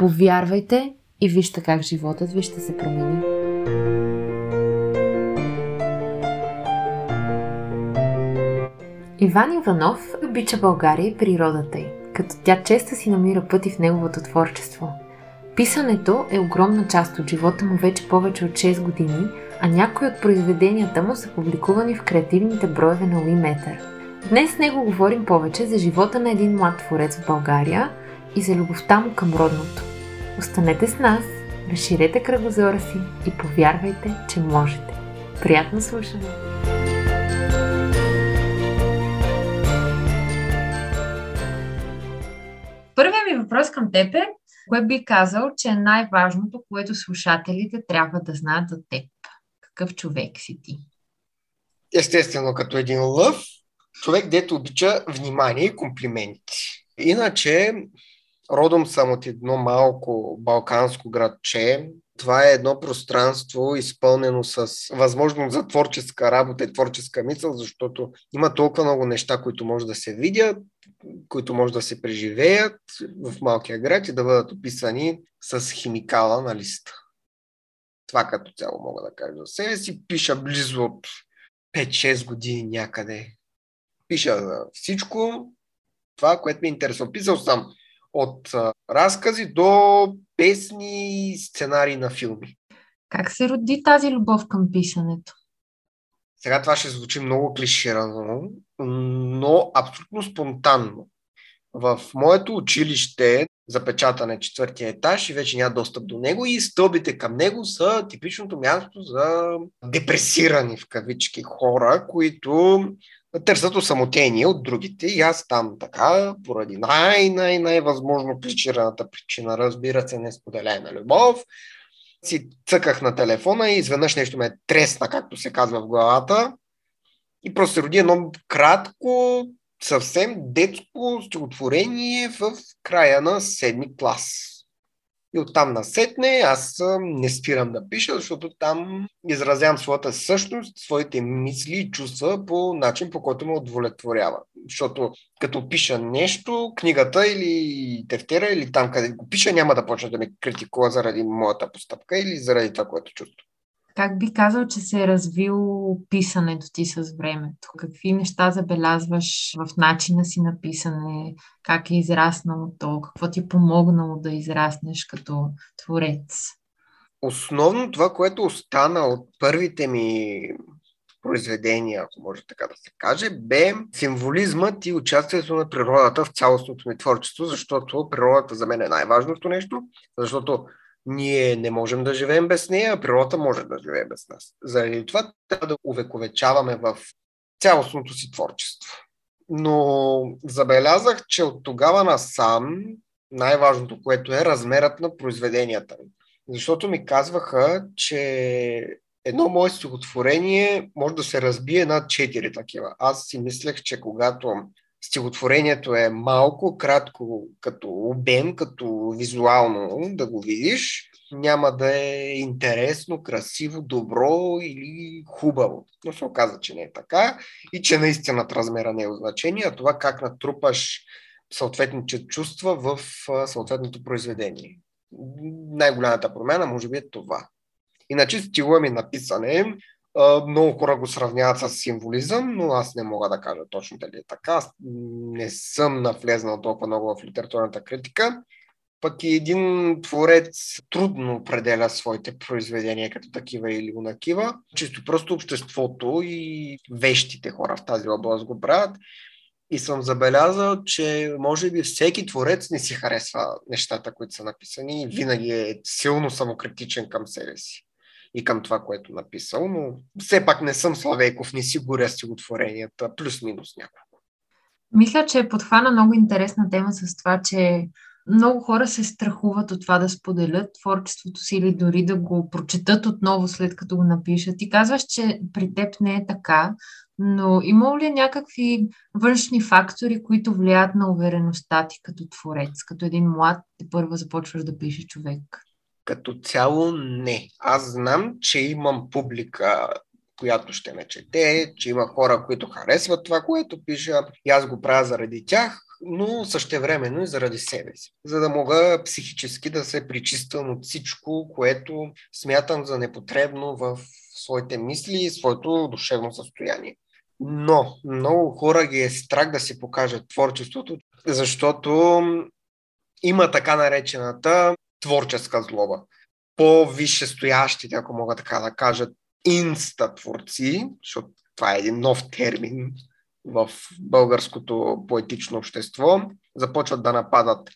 Повярвайте и вижте как животът ви ще се промени. Иван Иванов обича България и природата й, като тя често си намира пъти в неговото творчество. Писането е огромна част от живота му вече повече от 6 години, а някои от произведенията му са публикувани в креативните броеве на Уиметър. Днес с него говорим повече за живота на един млад творец в България и за любовта му към родното. Останете с нас, разширете кръгозора си и повярвайте, че можете. Приятно слушане! Първият ми въпрос към теб е, кое би казал, че е най-важното, което слушателите трябва да знаят за теб? Какъв човек си ти? Естествено, като един лъв, човек, дето обича внимание и комплименти. Иначе Родом съм от едно малко балканско градче. Това е едно пространство, изпълнено с възможност за творческа работа и творческа мисъл, защото има толкова много неща, които може да се видят, които може да се преживеят в малкия град и да бъдат описани с химикала на листа. Това като цяло мога да кажа себе си. Пиша близо от 5-6 години някъде. Пиша всичко, това, което ме интересува. Писал съм от а, разкази до песни и сценарии на филми. Как се роди тази любов към писането? Сега това ще звучи много клиширано, но абсолютно спонтанно. В моето училище запечатане четвъртия етаж и вече няма достъп до него и стълбите към него са типичното място за депресирани в кавички хора, които търсят осамотение от другите и аз там така, поради най-най-най-възможно кличираната причина, разбира се, несподелена любов, си цъках на телефона и изведнъж нещо ме тресна, както се казва в главата и просто се роди едно кратко, съвсем детско стихотворение в края на седми клас. И оттам насетне аз не спирам да пиша, защото там изразявам своята същност, своите мисли и чувства по начин, по който ме удовлетворява. Защото като пиша нещо, книгата или тефтера, или там къде го пиша, няма да почне да ме критикува заради моята постъпка или заради това, което чувствам. Как би казал, че се е развил писането ти с времето? Какви неща забелязваш в начина си на писане? Как е израснало то? Какво ти е помогнало да израснеш като творец? Основно това, което остана от първите ми произведения, ако може така да се каже, бе символизмът и участието на природата в цялостното ми творчество, защото природата за мен е най-важното нещо, защото ние не можем да живеем без нея, а природата може да живее без нас. Заради това трябва да увековечаваме в цялостното си творчество. Но забелязах, че от тогава насам най-важното, което е размерът на произведенията ми. Защото ми казваха, че едно мое стихотворение може да се разбие над четири такива. Аз си мислех, че когато стихотворението е малко, кратко като обем, като визуално да го видиш, няма да е интересно, красиво, добро или хубаво. Но се оказа, че не е така и че наистина размера не е значение, а това как натрупаш съответните чувства в съответното произведение. Най-голямата промяна може би е това. Иначе стила ми на писане много хора го сравняват с символизъм, но аз не мога да кажа точно дали е така. Аз не съм навлезнал толкова много в литературната критика. Пък и един творец трудно определя своите произведения като такива или унакива. Чисто просто обществото и вещите хора в тази област го правят. И съм забелязал, че може би всеки творец не си харесва нещата, които са написани и винаги е силно самокритичен към себе си и към това, което написал, но все пак не съм Славейков, не си горя стихотворенията, плюс-минус няколко. Мисля, че е подхвана много интересна тема с това, че много хора се страхуват от това да споделят творчеството си или дори да го прочетат отново след като го напишат. Ти казваш, че при теб не е така, но има ли някакви външни фактори, които влияят на увереността ти като творец, като един млад, те първо започваш да пише човек? Като цяло не. Аз знам, че имам публика, която ще ме чете, че има хора, които харесват това, което пиша и аз го правя заради тях, но същевременно и заради себе си, за да мога психически да се причиствам от всичко, което смятам за непотребно в своите мисли и своето душевно състояние. Но много хора ги е страх да си покажат творчеството, защото има така наречената творческа злоба. По-висше стоящите, ако мога така да кажа, инста творци, защото това е един нов термин в българското поетично общество, започват да нападат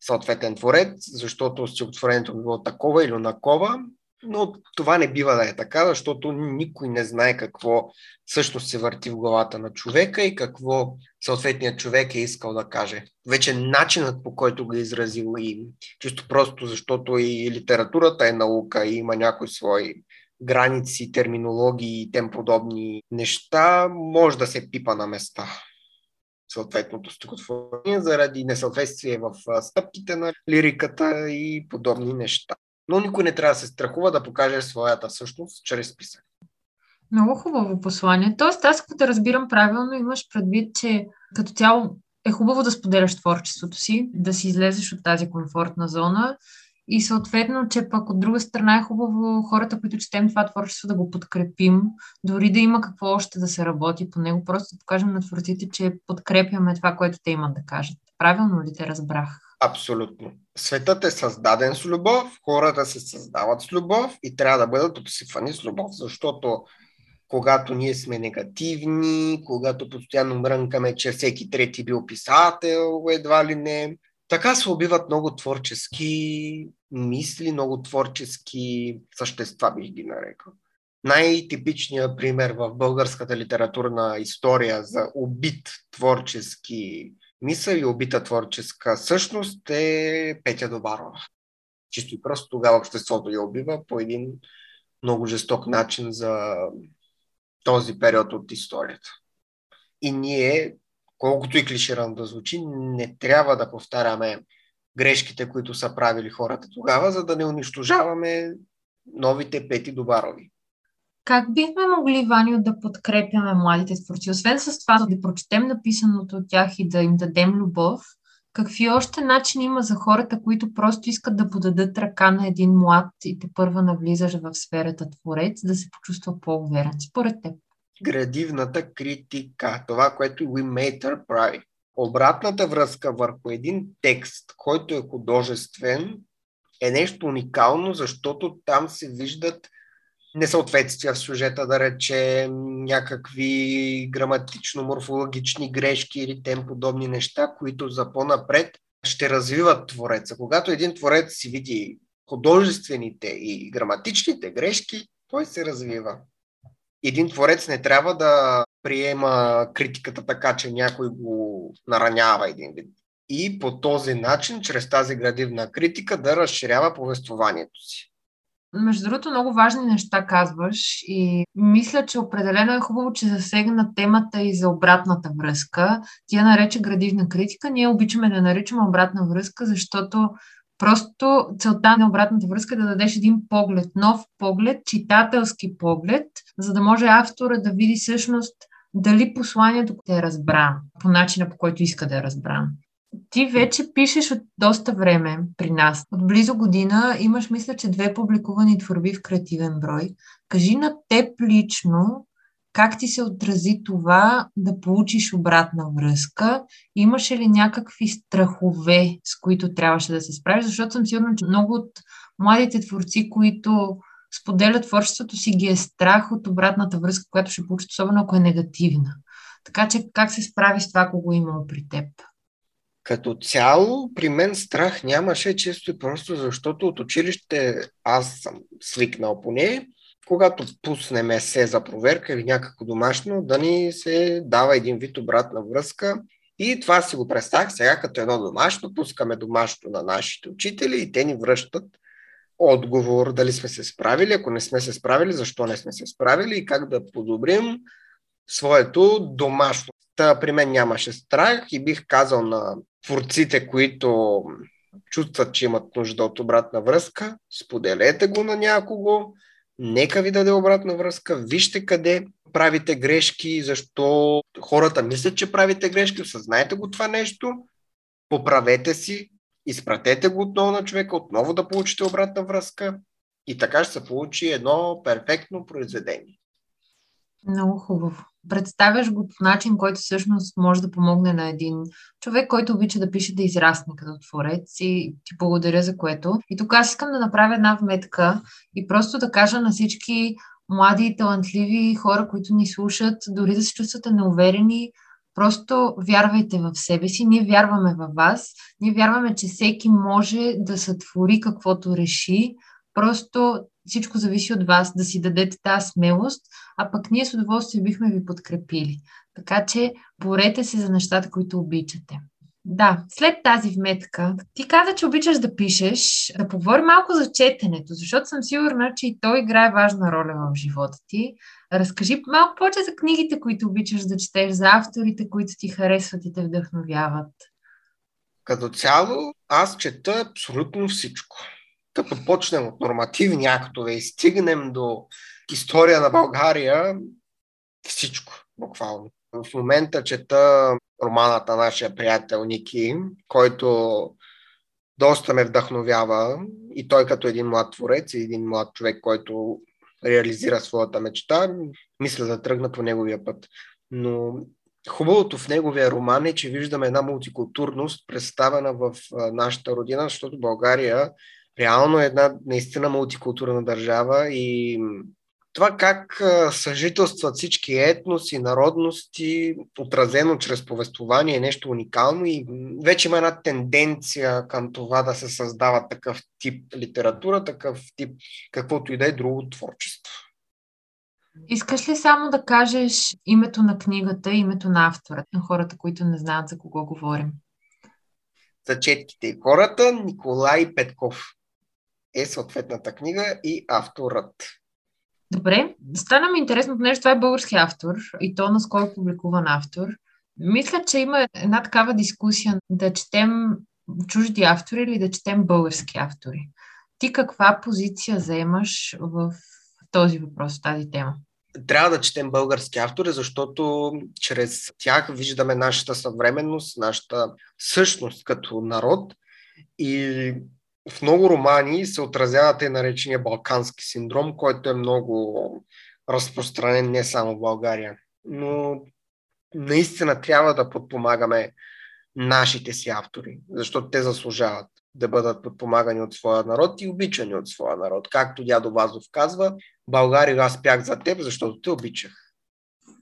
съответен творец, защото стихотворението било такова или накова, но това не бива да е така, защото никой не знае какво всъщност се върти в главата на човека и какво съответният човек е искал да каже. Вече начинът по който го е изразил и чисто просто защото и литературата е наука и има някои свои граници, терминологии и тем подобни неща, може да се пипа на места съответното стихотворение заради несъответствие в стъпките на лириката и подобни неща. Но никой не трябва да се страхува да покаже своята същност чрез писане. Много хубаво послание. Тоест, аз като разбирам правилно, имаш предвид, че като цяло е хубаво да споделяш творчеството си, да си излезеш от тази комфортна зона и съответно, че пък от друга страна е хубаво хората, които четем това творчество, да го подкрепим, дори да има какво още да се работи по него, просто да покажем на творците, че подкрепяме това, което те имат да кажат. Правилно ли те разбрах? Абсолютно. Светът е създаден с любов, хората се създават с любов и трябва да бъдат обсипвани с любов, защото когато ние сме негативни, когато постоянно мрънкаме, че всеки трети бил писател, едва ли не, така се убиват много творчески мисли, много творчески същества, бих ги нарекал. Най-типичният пример в българската литературна история за убит творчески мисъл и убита творческа същност е Петя Добарова. Чисто и просто тогава обществото я убива по един много жесток начин за този период от историята. И ние, колкото и клиширано да звучи, не трябва да повтаряме грешките, които са правили хората тогава, за да не унищожаваме новите пети Добарови. Как бихме могли, Ваню, да подкрепяме младите творци? Освен с това да прочетем написаното от тях и да им дадем любов, какви още начини има за хората, които просто искат да подадат ръка на един млад и те първа навлизаш в сферата творец, да се почувства по-уверен, според теб? Градивната критика, това, което Уимейтър прави. Обратната връзка върху един текст, който е художествен, е нещо уникално, защото там се виждат несъответствия в сюжета, да речем, някакви граматично-морфологични грешки или тем подобни неща, които за по-напред ще развиват твореца. Когато един творец си види художествените и граматичните грешки, той се развива. Един творец не трябва да приема критиката така, че някой го наранява един вид. И по този начин, чрез тази градивна критика, да разширява повествованието си. Между другото, много важни неща казваш и мисля, че определено е хубаво, че засегна темата и за обратната връзка. Тя нарече градивна критика. Ние обичаме да наричаме обратна връзка, защото просто целта на обратната връзка е да дадеш един поглед, нов поглед, читателски поглед, за да може автора да види всъщност дали посланието е разбрано по начина, по който иска да е разбрано. Ти вече пишеш от доста време при нас. От близо година имаш, мисля, че две публикувани творби в креативен брой. Кажи на теб лично как ти се отрази това да получиш обратна връзка? Имаше ли някакви страхове, с които трябваше да се справиш? Защото съм сигурна, че много от младите творци, които споделят творчеството си, ги е страх от обратната връзка, която ще получат, особено ако е негативна. Така че как се справи с това, ако го имало при теб? Като цяло, при мен страх нямаше, често и просто защото от училище аз съм свикнал поне, когато пуснем есе за проверка или някакво домашно, да ни се дава един вид обратна връзка. И това си го представях сега като едно домашно, пускаме домашно на нашите учители и те ни връщат отговор дали сме се справили, ако не сме се справили, защо не сме се справили и как да подобрим своето домашно. Та, при мен нямаше страх и бих казал на творците, които чувстват, че имат нужда от обратна връзка, споделете го на някого, нека ви даде обратна връзка, вижте къде правите грешки, защо хората мислят, че правите грешки, осъзнайте го това нещо, поправете си, изпратете го отново на човека, отново да получите обратна връзка и така ще се получи едно перфектно произведение. Много хубаво. Представяш го по начин, който всъщност може да помогне на един човек, който обича да пише да израсне като творец и ти благодаря за което. И тук аз искам да направя една вметка и просто да кажа на всички млади и талантливи хора, които ни слушат, дори да се чувствате неуверени, просто вярвайте в себе си. Ние вярваме в вас. Ние вярваме, че всеки може да сътвори каквото реши. Просто всичко зависи от вас, да си дадете тази смелост, а пък ние с удоволствие бихме ви подкрепили. Така че борете се за нещата, които обичате. Да, след тази вметка, ти каза, че обичаш да пишеш, да поговорим малко за четенето, защото съм сигурна, че и то играе важна роля в живота ти. Разкажи малко повече за книгите, които обичаш да четеш, за авторите, които ти харесват и те вдъхновяват. Като цяло, аз чета абсолютно всичко. Като почнем от нормативни актове и стигнем до история на България, всичко, буквално. В момента чета романата на нашия приятел Ники, който доста ме вдъхновява и той като един млад творец и един млад човек, който реализира своята мечта, мисля да тръгна по неговия път. Но хубавото в неговия роман е, че виждаме една мултикултурност, представена в нашата родина, защото България реално е една наистина мултикултурна държава и това как съжителстват всички етноси, народности, отразено чрез повествование е нещо уникално и вече има една тенденция към това да се създава такъв тип литература, такъв тип каквото и да е друго творчество. Искаш ли само да кажеш името на книгата, името на автора, на хората, които не знаят за кого говорим? За четките и хората Николай Петков е съответната книга и авторът. Добре, стана ми интересно, понеже това е български автор и то наскоро публикуван автор. Мисля, че има една такава дискусия да четем чужди автори или да четем български автори. Ти каква позиция заемаш в този въпрос, в тази тема? Трябва да четем български автори, защото чрез тях виждаме нашата съвременност, нашата същност като народ и в много романи се отразява те наречения балкански синдром, който е много разпространен не само в България. Но наистина трябва да подпомагаме нашите си автори, защото те заслужават да бъдат подпомагани от своя народ и обичани от своя народ. Както дядо Вазов казва, България аз пях за теб, защото те обичах.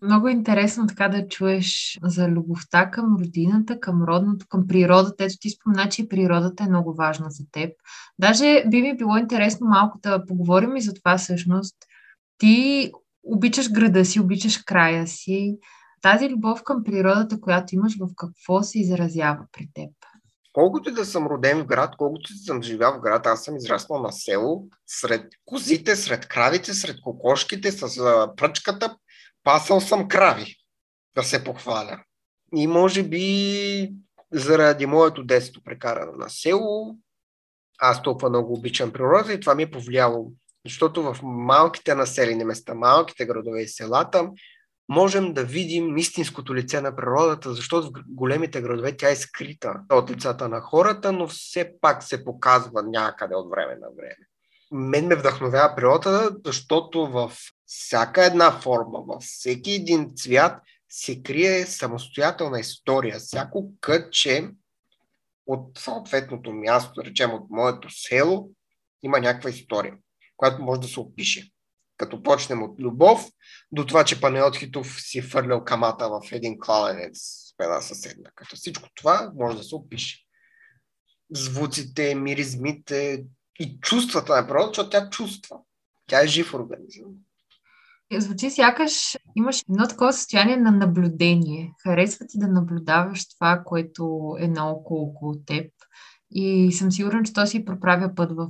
Много интересно така да чуеш за любовта към родината, към родното, към природата. Ето ти спомена, че природата е много важна за теб. Даже би ми било интересно малко да поговорим и за това всъщност. Ти обичаш града си, обичаш края си. Тази любов към природата, която имаш, в какво се изразява при теб? Колкото да съм роден в град, колкото да съм живял в град, аз съм израснал на село, сред козите, сред кравите, сред кокошките, с пръчката, пасал съм крави, да се похваля. И може би заради моето детство прекарано на село, аз толкова много обичам природа и това ми е повлияло. Защото в малките населени места, малките градове и селата, можем да видим истинското лице на природата, защото в големите градове тя е скрита от лицата на хората, но все пак се показва някъде от време на време. Мен ме вдъхновява природа, защото в всяка една форма, във всеки един цвят се крие самостоятелна история. Всяко кътче от съответното място, речем от моето село, има някаква история, която може да се опише. Като почнем от любов, до това, че Панеот Хитов си фърлял камата в един клаленец с една съседна. Като всичко това може да се опише. Звуците, миризмите и чувствата на природа, защото тя чувства. Тя е жив организъм. Звучи сякаш имаш едно такова състояние на наблюдение. Харесва ти да наблюдаваш това, което е наоколо около теб. И съм сигурна, че то си проправя път в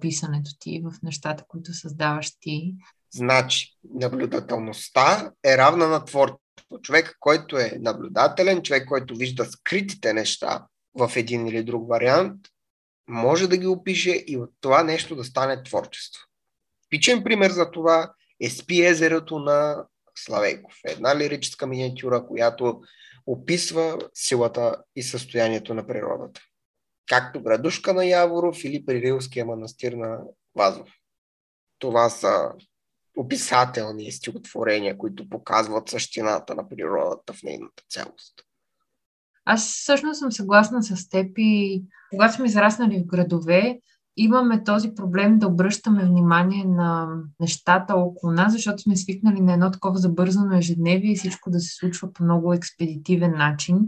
писането ти, в нещата, които създаваш ти. Значи, наблюдателността е равна на творчество. Човек, който е наблюдателен, човек, който вижда скритите неща в един или друг вариант, може да ги опише и от това нещо да стане творчество. Пичен пример за това е Спи езерото на Славейков. Една лирическа миниатюра, която описва силата и състоянието на природата. Както градушка на Яворов или при Рилския манастир на Вазов. Това са описателни стихотворения, които показват същината на природата в нейната цялост. Аз всъщност съм съгласна с теб и когато сме израснали в градове, имаме този проблем да обръщаме внимание на нещата около нас, защото сме свикнали на едно такова забързано ежедневие и всичко да се случва по много експедитивен начин.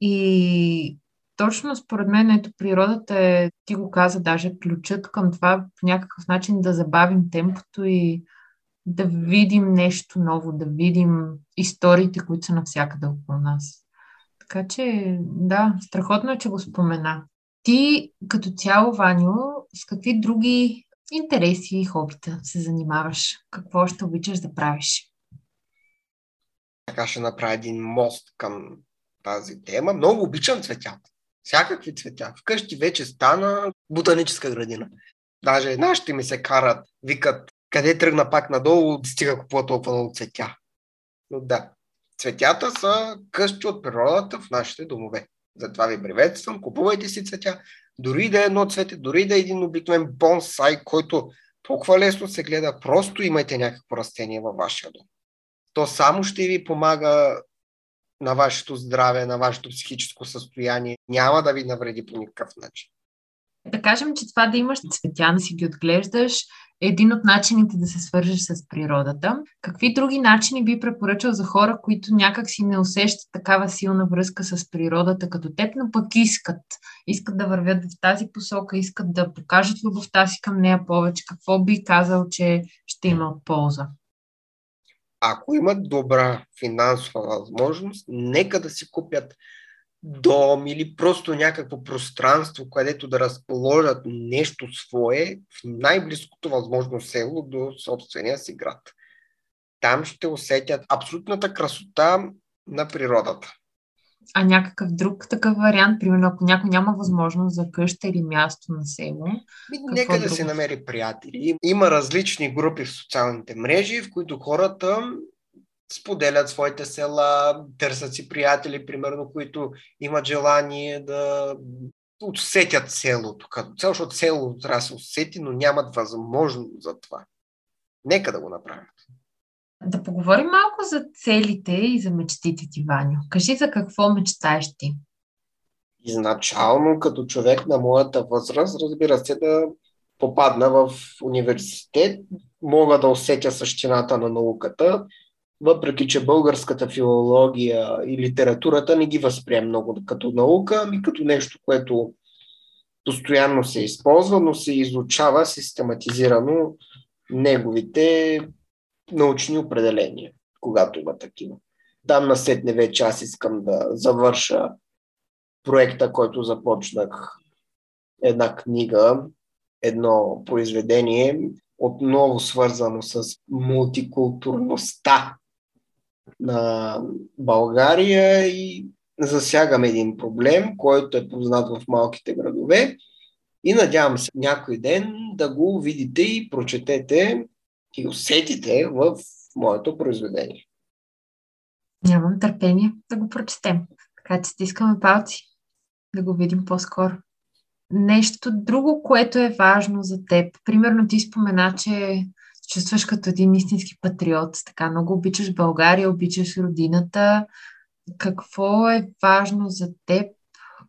И точно според мен ето природата е, ти го каза, даже ключът към това по някакъв начин да забавим темпото и да видим нещо ново, да видим историите, които са навсякъде около нас. Така че, да, страхотно е, че го спомена. Ти като цяло, Ваню, с какви други интереси и хобита се занимаваш? Какво ще обичаш да правиш? Така ще направя един мост към тази тема. Много обичам цветята. Всякакви цветя. Вкъщи вече стана ботаническа градина. Даже нашите ми се карат, викат, къде тръгна пак надолу, стига купува толкова много цветя. Но да, цветята са къщи от природата в нашите домове. Затова ви приветствам, купувайте си цветя. Дори да е едно цвете, дори да е един обикновен бонсай, който толкова лесно се гледа, просто имайте някакво растение във вашия дом. То само ще ви помага на вашето здраве, на вашето психическо състояние. Няма да ви навреди по никакъв начин. Да кажем, че това да имаш цветя, да си ги отглеждаш, един от начините да се свържеш с природата. Какви други начини би препоръчал за хора, които някак си не усещат такава силна връзка с природата като теб, но пък искат? Искат да вървят в тази посока, искат да покажат любовта си към нея повече. Какво би казал, че ще има от полза? Ако имат добра финансова възможност, нека да си купят дом или просто някакво пространство, където да разположат нещо свое в най-близкото възможно село до собствения си град. Там ще усетят абсолютната красота на природата. А някакъв друг такъв вариант, примерно ако някой няма възможност за къща или място на село? Нека да друго? се намери приятели. Има различни групи в социалните мрежи, в които хората споделят своите села, търсят си приятели, примерно, които имат желание да усетят селото като цяло, защото селото трябва да се усети, но нямат възможност за това. Нека да го направят. Да поговорим малко за целите и за мечтите ти, Ваню. Кажи за какво мечтаеш ти? Изначално, като човек на моята възраст, разбира се, да попадна в университет, мога да усетя същината на науката въпреки че българската филология и литературата не ги възприема много като наука, ами като нещо, което постоянно се използва, но се изучава систематизирано неговите научни определения, когато има такива. Там на сетне вече аз искам да завърша проекта, който започнах една книга, едно произведение, отново свързано с мултикултурността на България и засягаме един проблем, който е познат в малките градове и надявам се някой ден да го видите и прочетете и усетите в моето произведение. Нямам търпение да го прочетем. Така че стискаме палци да го видим по-скоро. Нещо друго, което е важно за теб. Примерно ти спомена, че чувстваш като един истински патриот, така много обичаш България, обичаш родината. Какво е важно за теб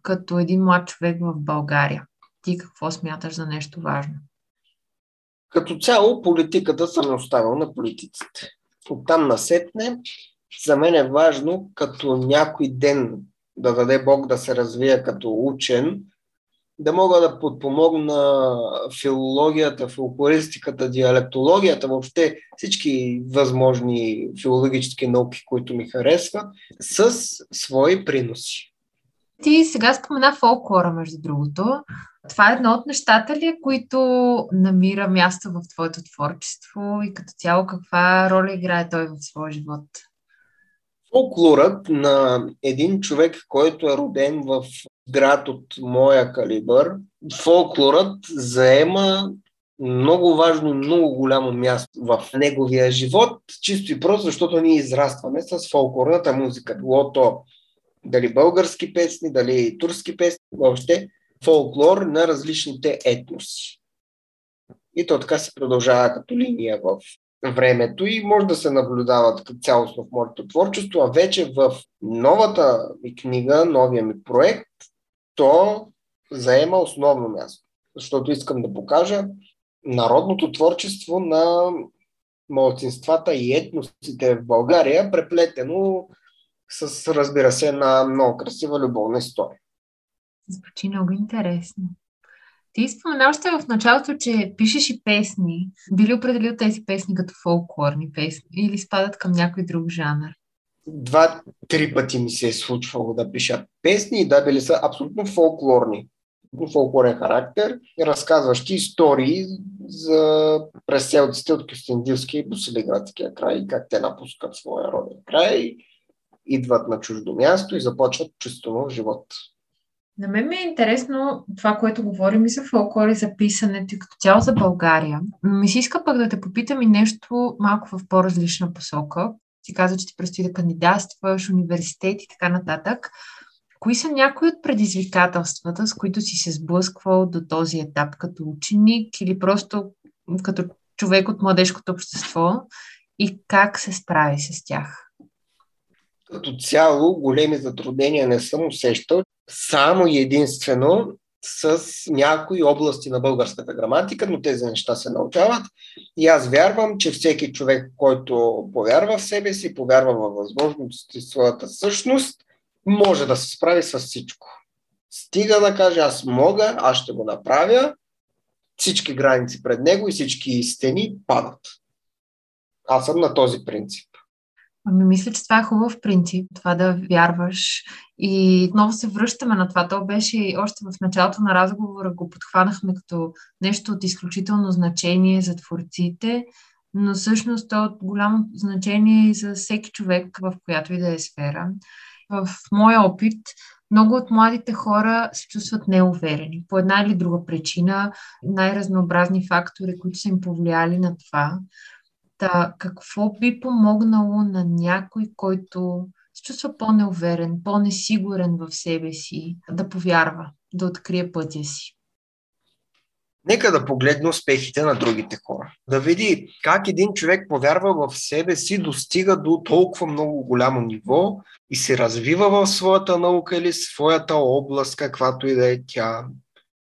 като един млад човек в България? Ти какво смяташ за нещо важно? Като цяло политиката съм оставил на политиците. Оттам насетне за мен е важно като някой ден да даде Бог да се развия като учен, да мога да подпомогна филологията, филокористиката, диалектологията, въобще всички възможни филологически науки, които ми харесват, с свои приноси. Ти сега спомена фолклора, между другото. Това е едно от нещата ли, които намира място в твоето творчество и като цяло каква роля играе той в своя живот? Фолклорът на един човек, който е роден в град от моя калибър, фолклорът заема много важно, много голямо място в неговия живот, чисто и просто, защото ние израстваме с фолклорната музика. Било то дали български песни, дали турски песни, въобще фолклор на различните етноси. И то така се продължава като линия в времето и може да се наблюдава като цялостно в моето творчество, а вече в новата ми книга, новия ми проект, то заема основно място. Защото искам да покажа народното творчество на малцинствата и етносите в България, преплетено с, разбира се, една много красива любовна история. Звучи много интересно. Ти спомена още в началото, че пишеш и песни. Би ли определил тези песни като фолклорни песни или спадат към някой друг жанр? Два-три пъти ми се е случвало да пиша песни и да, били са абсолютно фолклорни. Фолклорен характер, разказващи истории за преселците от Кюстендилския и Босилиградския край как те напускат своя роден край, идват на чуждо място и започват нов живот. На мен ми е интересно това, което говорим и за фолклори, за писането и като цяло за България. Но ми се иска пък да те попитам и нещо малко в по-различна посока. Ти каза, че ти предстои да кандидатстваш, университет и така нататък. Кои са някои от предизвикателствата, с които си се сблъсквал до този етап като ученик или просто като човек от младежкото общество и как се справи с тях? Като цяло големи затруднения не съм усещал само и единствено с някои области на българската граматика, но тези неща се научават. И аз вярвам, че всеки човек, който повярва в себе си, повярва във възможности своята същност, може да се справи с всичко. Стига да каже, аз мога, аз ще го направя, всички граници пред него и всички стени падат. Аз съм на този принцип. Ами мисля, че това е хубав принцип, това да вярваш. И отново се връщаме на това. То беше още в началото на разговора, го подхванахме като нещо от изключително значение за творците, но всъщност то е от голямо значение и за всеки човек, в която и да е сфера. В моя опит, много от младите хора се чувстват неуверени по една или друга причина, най-разнообразни фактори, които са им повлияли на това. Та, какво би помогнало на някой, който се чувства по-неуверен, по-несигурен в себе си, да повярва, да открие пътя си? Нека да погледне успехите на другите хора. Да види как един човек повярва в себе си, достига до толкова много голямо ниво и се развива в своята наука или своята област, каквато и да е тя.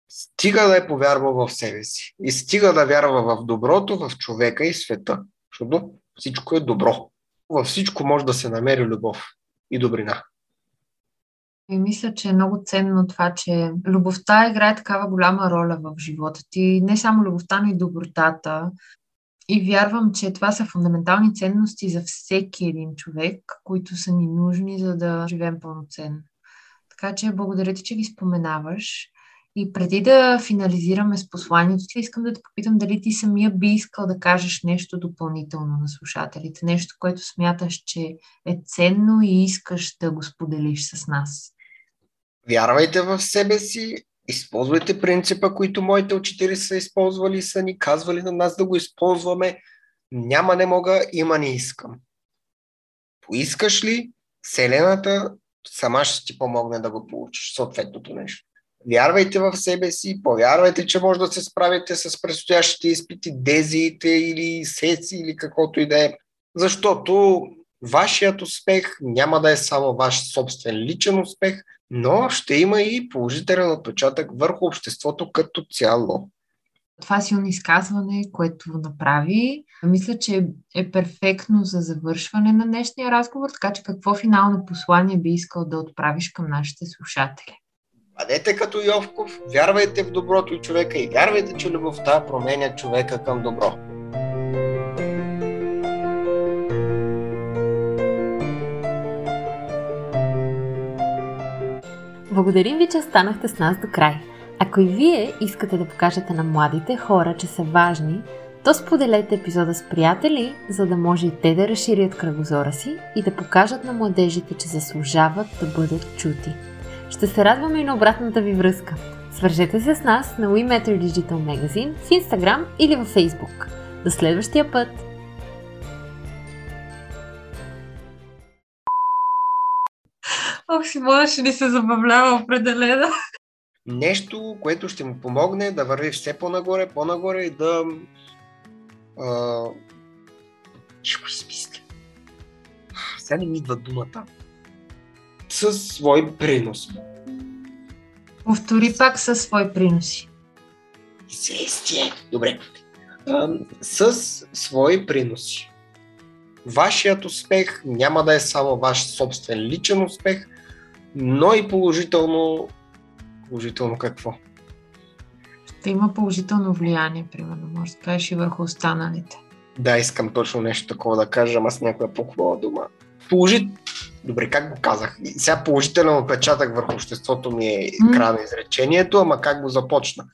Стига да е повярва в себе си и стига да вярва в доброто, в човека и света. Защото всичко е добро. Във всичко може да се намери любов и добрина. И мисля, че е много ценно това, че любовта играе такава голяма роля в живота ти. Не само любовта, но и добротата. И вярвам, че това са фундаментални ценности за всеки един човек, които са ни нужни, за да живеем пълноценно. Така че благодаря ти, че ги споменаваш. И преди да финализираме с посланието ти, искам да те попитам дали ти самия би искал да кажеш нещо допълнително на слушателите, нещо, което смяташ, че е ценно и искаш да го споделиш с нас. Вярвайте в себе си, използвайте принципа, които моите учители са използвали и са ни казвали на нас да го използваме. Няма не мога, има не искам. Поискаш ли, Вселената сама ще ти помогне да го получиш съответното нещо. Вярвайте в себе си, повярвайте, че може да се справите с предстоящите изпити, дезиите или сеси или каквото и да е. Защото вашият успех няма да е само ваш собствен личен успех, но ще има и положителен отпечатък върху обществото като цяло. Това силно изказване, което направи, мисля, че е перфектно за завършване на днешния разговор, така че какво финално послание би искал да отправиш към нашите слушатели? Бъдете като Йовков, вярвайте в доброто и човека и вярвайте, че любовта променя човека към добро. Благодарим ви, че останахте с нас до край. Ако и вие искате да покажете на младите хора, че са важни, то споделете епизода с приятели, за да може и те да разширят кръгозора си и да покажат на младежите, че заслужават да бъдат чути. Ще се радваме и на обратната ви връзка. Свържете се с нас на We Matter Digital Magazine в Instagram или във Facebook. До следващия път! Ох, Симона ще ни се забавлява определено. Нещо, което ще му помогне да върви все по-нагоре, по-нагоре и да... А... Ще го смисля. Сега не ми идва думата. Със свой принос. Повтори пак със свои приноси. Известие. Добре. А, с свои приноси. Вашият успех няма да е само ваш собствен личен успех, но и положително. Положително какво? Ще има положително влияние, примерно, може да кажеш и върху останалите. Да, искам точно нещо такова да кажа, ама с някоя по-хубава дума. Положи... Добре, как го казах? Сега положителен отпечатък върху обществото ми е края на изречението, ама как го започна?